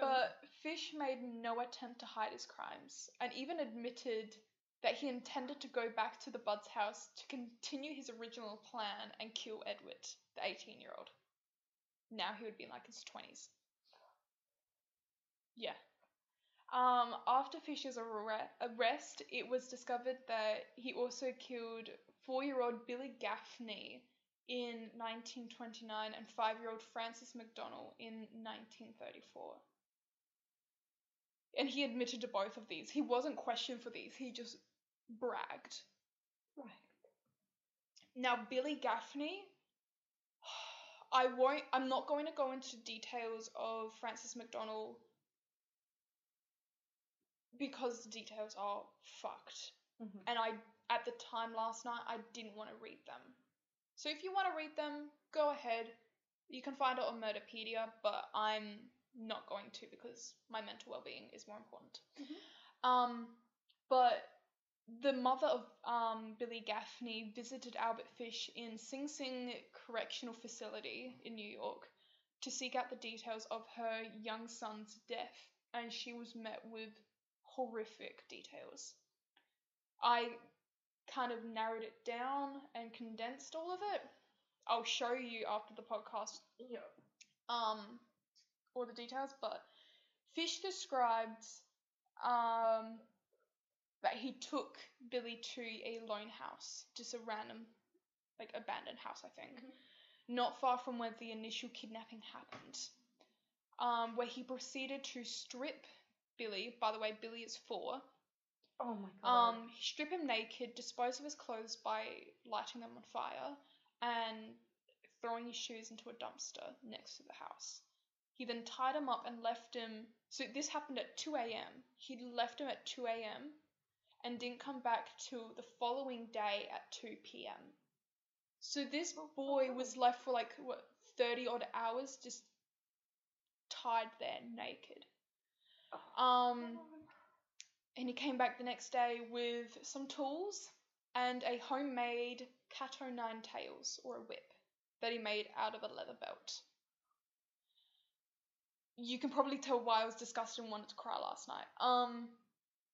but Fish made no attempt to hide his crimes, and even admitted that he intended to go back to the Budds house to continue his original plan and kill Edward, the 18 year old. Now he would be in like his 20s. Yeah. Um, after Fisher's arrest, it was discovered that he also killed four year old Billy Gaffney in 1929 and five year old Francis McDonnell in 1934. And he admitted to both of these. He wasn't questioned for these, he just bragged. right. Now, Billy Gaffney, *sighs* I won't, I'm not going to go into details of Francis McDonnell because the details are fucked. Mhm. And I, at the time last night, I didn't want to read them. So if you want to read them, go ahead. You can find it on Murderpedia, but I'm not going to because my mental well-being is more important. Um, but the mother of um, Billy Gaffney visited Albert Fish in Sing Sing Correctional Facility in New York to seek out the details of her young son's death, and she was met with horrific details. I kind of narrowed it down and condensed all of it. I'll show you after the podcast Yeah. um, all the details, but Fish described um, that he took Billy to a lone house, just a random, like abandoned house, I think, not far from where the initial kidnapping happened, um, where he proceeded to strip Billy. By the way, Billy is four. Oh my god. Um, strip him naked, dispose of his clothes by lighting them on fire, and throwing his shoes into a dumpster next to the house. He then tied him up and left him. So this happened at 2 a.m. He left him at 2 a.m. and didn't come back till the following day at 2 p.m. So this boy was left for like what 30 odd hours just tied there naked. Oh, Um, and he came back the next day with some tools and a homemade cat o' nine tails or a whip that he made out of a leather belt. You can probably tell why I was disgusted and wanted to cry last night. Um,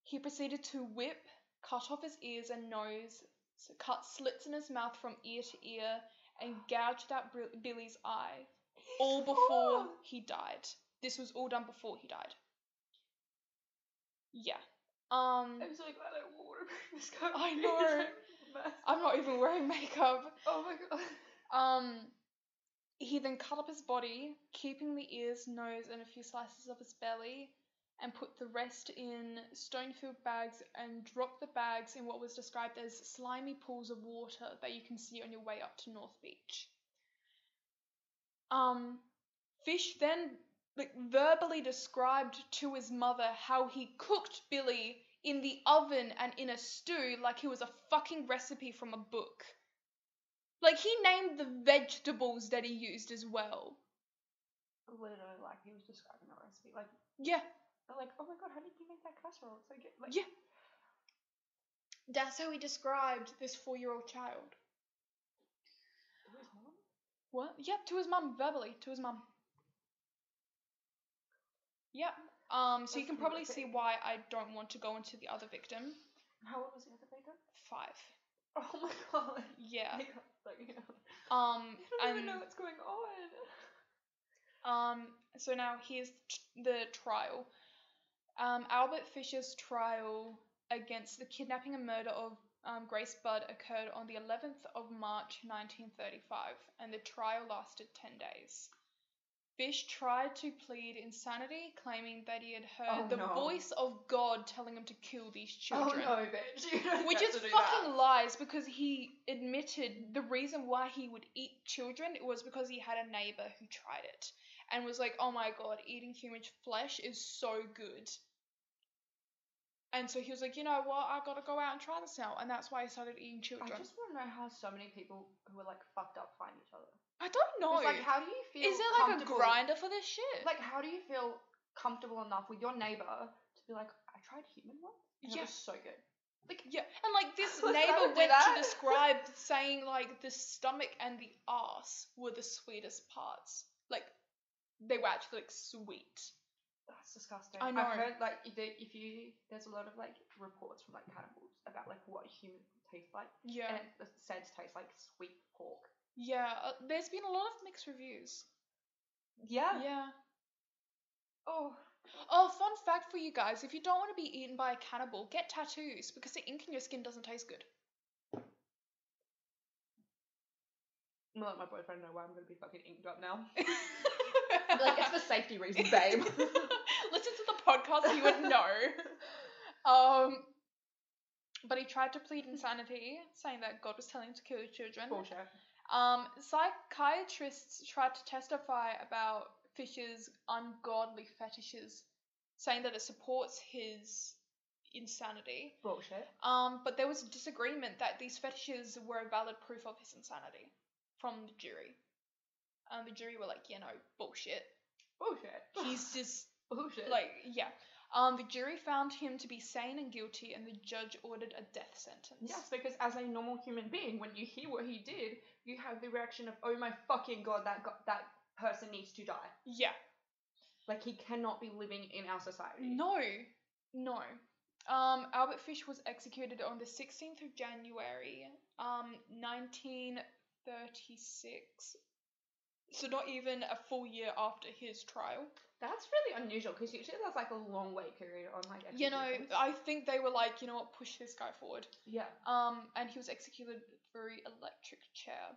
he proceeded to whip, cut off his ears and nose, so cut slits in his mouth from ear to ear, and gouged out Billy's eye, all *laughs* before Oh. he died. This was all done before he died. Yeah. Um, I'm so glad I wore *laughs* this coat. I *laughs* know. I'm a mess. I'm not even wearing makeup. Oh my god. Um, he then cut up his body, keeping the ears, nose, and a few slices of his belly, and put the rest in stone-filled bags and dropped the bags in what was described as slimy pools of water that you can see on your way up to North Beach. Um, Fish then like verbally described to his mother how he cooked Billy in the oven and in a stew like he was a fucking recipe from a book. Like he named the vegetables that he used as well. Literally, like he was describing the recipe. Like, Yeah, like, oh my god, how did you make that casserole? It's so good. Like, yeah. That's how he described this four-year-old child. to his mom? What? Yep, to his mum, verbally, to his mum. Yep. Um, so you can probably see why I don't want to go into the other victim. How old was the other baker? Five. *laughs* Oh my god. Yeah. I can't- like, you know, Um, I don't even know what's going on. um, so now here's the trial. Um, Albert Fisher's trial against the kidnapping and murder of um, Grace Budd occurred on the 11th of March 1935, and the trial lasted 10 days. Fish tried to plead insanity, claiming that he had heard Oh, the no. voice of God telling him to kill these children. Oh no, bitch. *laughs* Which is fucking that. lies because he admitted the reason why he would eat children was because he had a neighbor who tried it and was like, "Oh my god, eating human flesh is so good." And so he was like, "You know what? I got to go out and try this now." And that's why he started eating children. I just want to know how so many people who are like fucked up find each other. I don't know. It's like, how do you feel? is there like a comfortable- grinder for this shit? Like, how do you feel comfortable enough with your neighbor to be like, I tried human once, and Yeah. it was so good. Like, Yeah, and like this *laughs* Like, I neighbor would do went to describe *laughs* saying like the stomach and the ass were the sweetest parts. Like they were actually like sweet. that's disgusting. I I've know. heard like if, they, if you there's a lot of like reports from like cannibals about like what human taste like, Yeah, and it's said to taste like sweet pork. Yeah. Uh, there's been a lot of mixed reviews. Yeah. Yeah. Oh. Oh, fun fact for you guys: if you don't want to be eaten by a cannibal, get tattoos because the ink in your skin doesn't taste good. I'm gonna let my boyfriend know why I'm gonna be fucking inked up now. *laughs* Like, it's for safety reasons, babe. *laughs* Listen to the podcast, you would know. *laughs* Um, but he tried to plead insanity, saying that God was telling him to kill children. Bullshit. Um, psychiatrists tried to testify about Fisher's ungodly fetishes, saying that it supports his insanity. Bullshit. Um, but there was a disagreement that these fetishes were a valid proof of his insanity from the jury. Um, the jury were like, you know, bullshit. Bullshit. He's *laughs* just bullshit. like, yeah. Um, the jury found him to be sane and guilty, and the judge ordered a death sentence. Yes, because as a normal human being, when you hear what he did, you have the reaction of, "Oh my fucking god, that go- that person needs to die. Yeah. Like he cannot be living in our society." No, no. Um, Albert Fish was executed on the 16th of January, um, 1936. So not even a full year after his trial. That's really unusual because usually that's like a long wait period on like. You know. I think they were like, you know what, push this guy forward. yeah, Um, and he was executed through electric chair.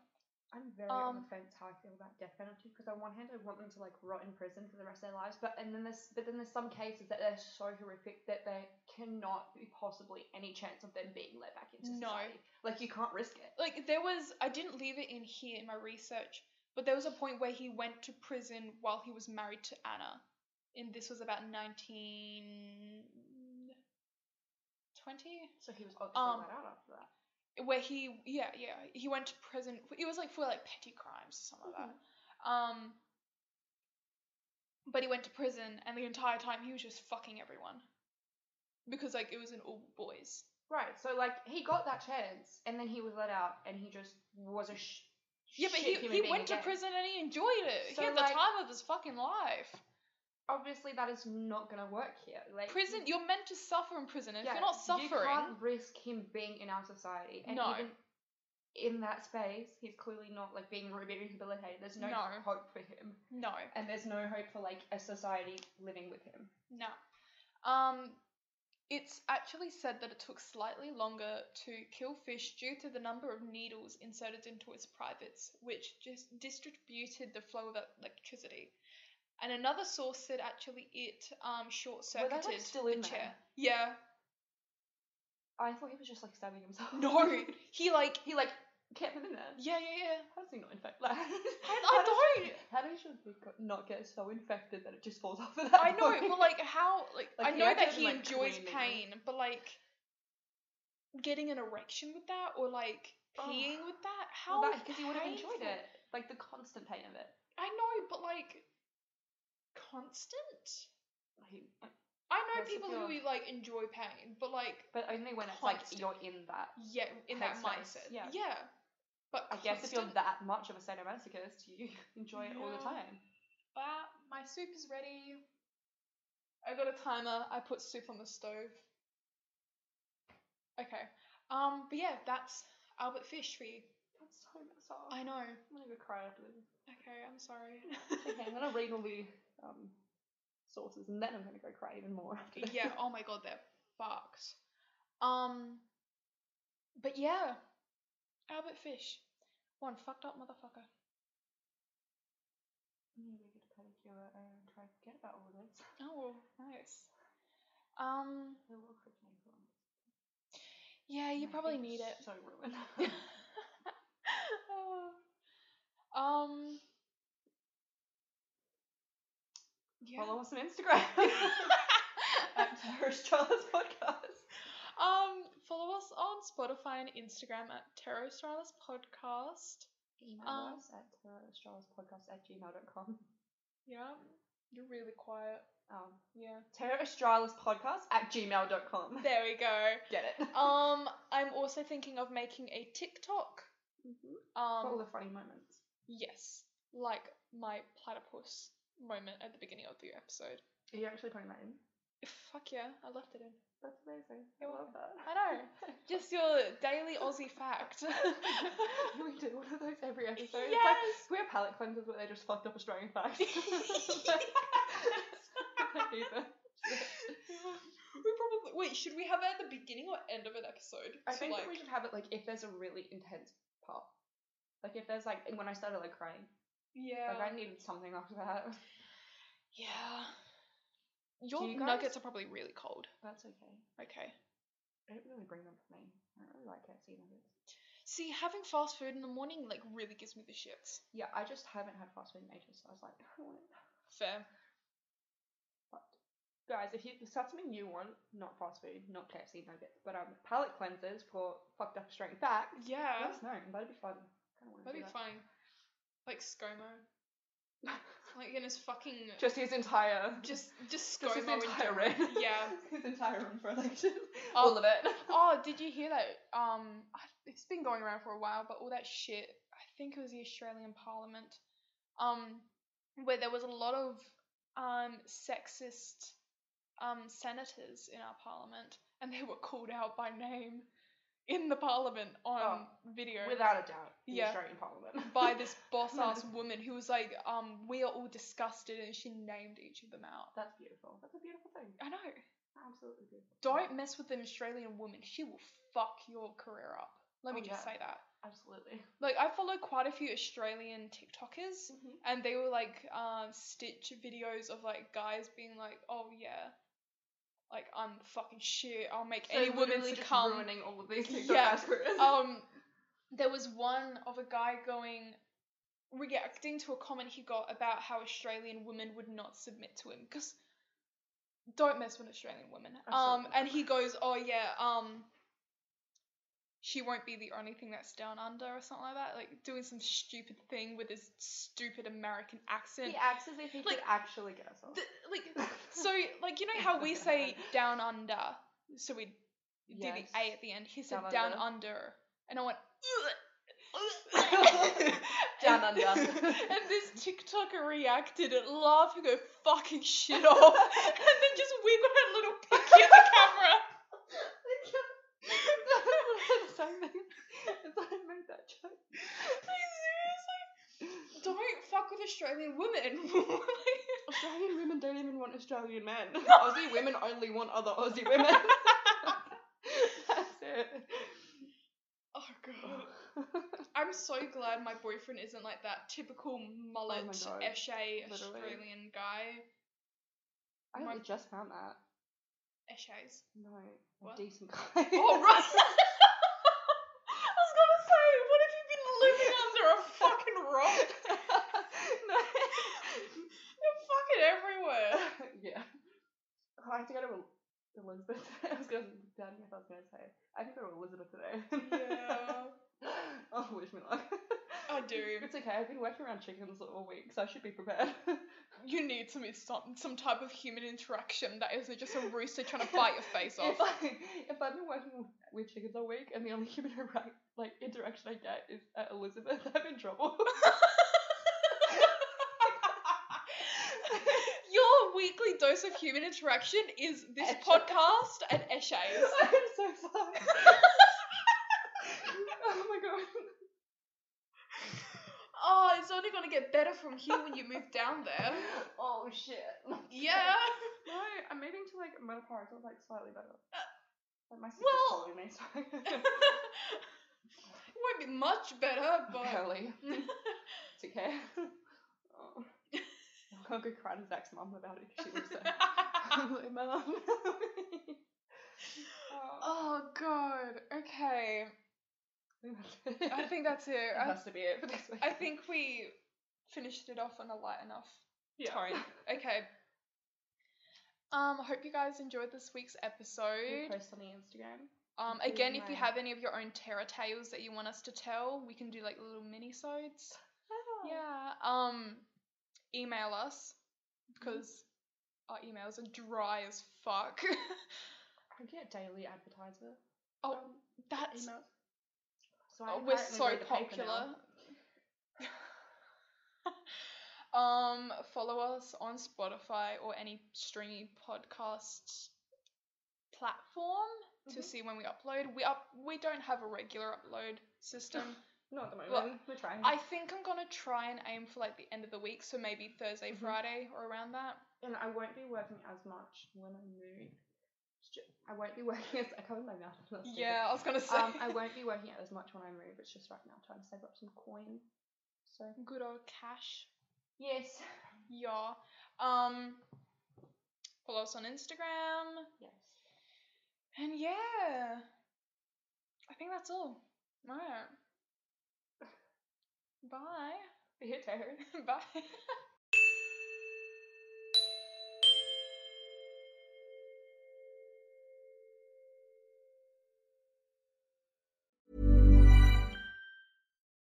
I'm very on Um, the fence how I feel about death penalty because on one hand I want them to like rot in prison for the rest of their lives, but and then there's but then there's some cases that they're so horrific that there cannot be possibly any chance of them being let back into No. society. Like you can't risk it. Like there was, I didn't leave it in here in my research, but there was a point where he went to prison while he was married to Anna, and this was about nineteen twenty, So he was obviously Um, let out after that. Where he, yeah, yeah, he went to prison. It was like for like petty crimes or something like that. Um, but he went to prison, and the entire time he was just fucking everyone because like it was an all boys. Right. So like he got that chance, and then he was let out, and he just was a sh- Yeah, but he, he went to prison and he enjoyed it. So, he had the time of his fucking life. Obviously, that is not gonna work here. Like Prison, you're meant to suffer in prison. and yeah, if you're not suffering, you can't risk him being in our society. And No. even in that space, he's clearly not like being rehabilitated. There's no, No. hope for him, no, and there's no hope for like a society living with him. no. Um, it's actually said that it took slightly longer to kill fish due to the number of needles inserted into its privates, which just distributed the flow of electricity. And another source said actually it um short like, circuited still the chair. there? Yeah. I thought he was just like stabbing himself. No, *laughs* he like he like kept him in there. yeah yeah yeah. How does he not infect? Like, *laughs* I, I don't. How does your not get so infected that it just falls *laughs* off of that? I know, point? but like how like, Like, I know that he like, enjoys pain, but like getting an erection with that or like peeing with that, how because he would have enjoyed it, like the constant pain of it. I know, but like constant. I know people who like enjoy pain, but like but only when it's like you're in that. yeah, in that mindset. yeah. Yeah. But I guess if you're that much of a sadomasochist, you *laughs* enjoy it all the time. Ah, my soup is ready. I got a timer. I put soup on the stove. Okay. Um, but yeah, that's Albert Fish for you. That's so messed up. I know. I'm gonna go cry after this. Okay, I'm sorry. *laughs* okay, I'm gonna read all the um sources and then I'm gonna go cry even more *laughs* yeah. Oh my god, they're fucked. Um. But yeah, Albert Fish, one fucked up motherfucker. I'm gonna get a pedicure and try to forget about all this. Oh, nice. *laughs* Um. The little quick. Yeah, you My probably need it. So ruined. *laughs* um. Yeah. Follow us on Instagram *laughs* *laughs* at Terrorist Charles Podcast. Um, follow us on Spotify and Instagram at Tarot Stylist Podcast. Email Um, us at terroristraluspodcast at gmail.com. Yeah, you're really quiet. Um, Yeah. terroristraluspodcast at gmail.com. There we go. Get it? *laughs* Um, I'm also thinking of making a TikTok. Mhm. For all Um, the funny moments. yes, like my platypus moment at the beginning of the episode. Are you actually putting that in? Fuck yeah, I left it in. That's amazing. I love that. I know. *laughs* Just your daily Aussie fact. *laughs* *laughs* we do one of those every episode. It's Yes. like, we have palate cleansers where they just fucked up Australian facts. We probably wait. Should we have it at the beginning or end of an episode? I think like, we should have it like if there's a really intense part. Like if there's like when I started like crying, yeah, like I needed something after that. *laughs* yeah. Your you nuggets guys- are probably really cold. That's okay. Okay. I don't really bring them for me. I don't really like KFC nuggets. See, having fast food in the morning like really gives me the shits. Yeah, I just haven't had fast food in ages, so I was like, *laughs* I want it. Fair. But guys, if you if that's something you want, not fast food, not KFC nuggets, but um palate cleansers for fucked up straight back, Yeah. let us know. That'd be fun. Kinda wanna That'd do be that. fine. Like ScoMo. *laughs* Like in his fucking Just his entire just just just his ScoMo entire run. Yeah. *laughs* his entire run for election. Oh. All of it. *laughs* Oh, did you hear that? Um, I- it's been going around for a while, but all that shit. I think it was the Australian Parliament, um, where there was a lot of um sexist um senators in our parliament, and they were called out by name in the parliament on video Without a doubt. The Yeah. Australian Parliament. *laughs* by this *laughs* boss ass woman who was like, um, we are all disgusted, and she named each of them out. That's beautiful. That's a beautiful thing. I know. Absolutely beautiful. Don't mess with an Australian woman. She will fuck your career up. Let me Oh, just yeah. say that. Absolutely. *laughs* Like I follow quite a few Australian TikTokers Mhm. and they were like um stitch videos of like guys being like, Oh yeah, like I'm fucking shit, I'll make So any woman succumb. ruining all of these TikTok Yeah. *laughs* Um there was one of a guy going reacting to a comment he got about how Australian women would not submit to him because don't mess with Australian women. Um and he goes, Oh yeah, um she won't be the only thing that's down under or something like that. Like doing some stupid thing with his stupid American accent. He acts as if he Like, could actually get us off. Like *laughs* so like you know how we say down under, so we do Yes. the A at the end. He said Down down, under. under. and I went. *laughs* Down and, under. *laughs* and this TikToker reacted and laughing her fucking shit off, and then just wiggled her little pinky at the camera. It's the same thing. I made that joke. Like, seriously? Don't fuck with Australian women. *laughs* Australian women don't even want Australian men. *laughs* Aussie women only want other Aussie women. *laughs* That's it. Oh god. I'm so glad my boyfriend isn't like that typical mullet, oh God, eshay. Australian guy. I My- only just found that. Eshays. No, a decent guy. Oh right. I was gonna say, what have you been living under a fucking rock? *laughs* You're fucking everywhere. *laughs* yeah. Oh, I have to go to El- Elizabeth. *laughs* I was going to if I was going to say. I have to go to Elizabeth today. Yeah. oh, wish me luck. I do. It's okay. I've been working around chickens all week, so I should be prepared. *laughs* You need some some some type of human interaction that isn't just a rooster trying to *laughs* bite your face off. if, I, if I've been working with, chickens all week and the only human *laughs* interac- like interaction I get is at Elizabeth, I'm in trouble. Your weekly dose of human interaction is this podcast and essays. I'm so sorry. oh my god. Oh, it's only gonna get better from here when you move down there. *laughs* Oh shit. *laughs* Yeah. No, I'm moving to like Motor Park, so it's like slightly better. Like my sister's well- calling me, so it won't be much better, but barely. It's okay. Oh. I'll go cry to Zach's mum about it because she lives there. *laughs* I'm like, mum. oh, oh god. Okay. I think that's it. that I, has to be it for this week. I think we finished it off on a light enough yeah. tone. Okay. Um, I hope you guys enjoyed this week's episode. post on the Instagram. Um, again, if you have any of your own terror tales that you want us to tell, we can do like little mini-sodes. Yeah. Um, email us because our emails are dry as fuck. *laughs* I get daily advertiser. oh, um, that's emails. So oh, we're so read the paper popular. *laughs* um, follow us on Spotify or any streaming podcast platform to Mhm. see when we upload. We up we don't have a regular upload system. *laughs* Not at the moment. Well, We're trying. I think I'm gonna try and aim for like the end of the week, so maybe Thursday, Mhm. Friday, or around that. and I won't be working as much when I move. I won't be working as I covered my mouth. Yeah, I was gonna say. Um, I won't be working out as much when I move. It's just right now trying to save up some coin. So Good old cash. yes, Yeah. Um. Follow us on Instagram, yes. and yeah, I think that's all. All right. *laughs* Bye. Be Taylor. *laughs* Bye. *laughs*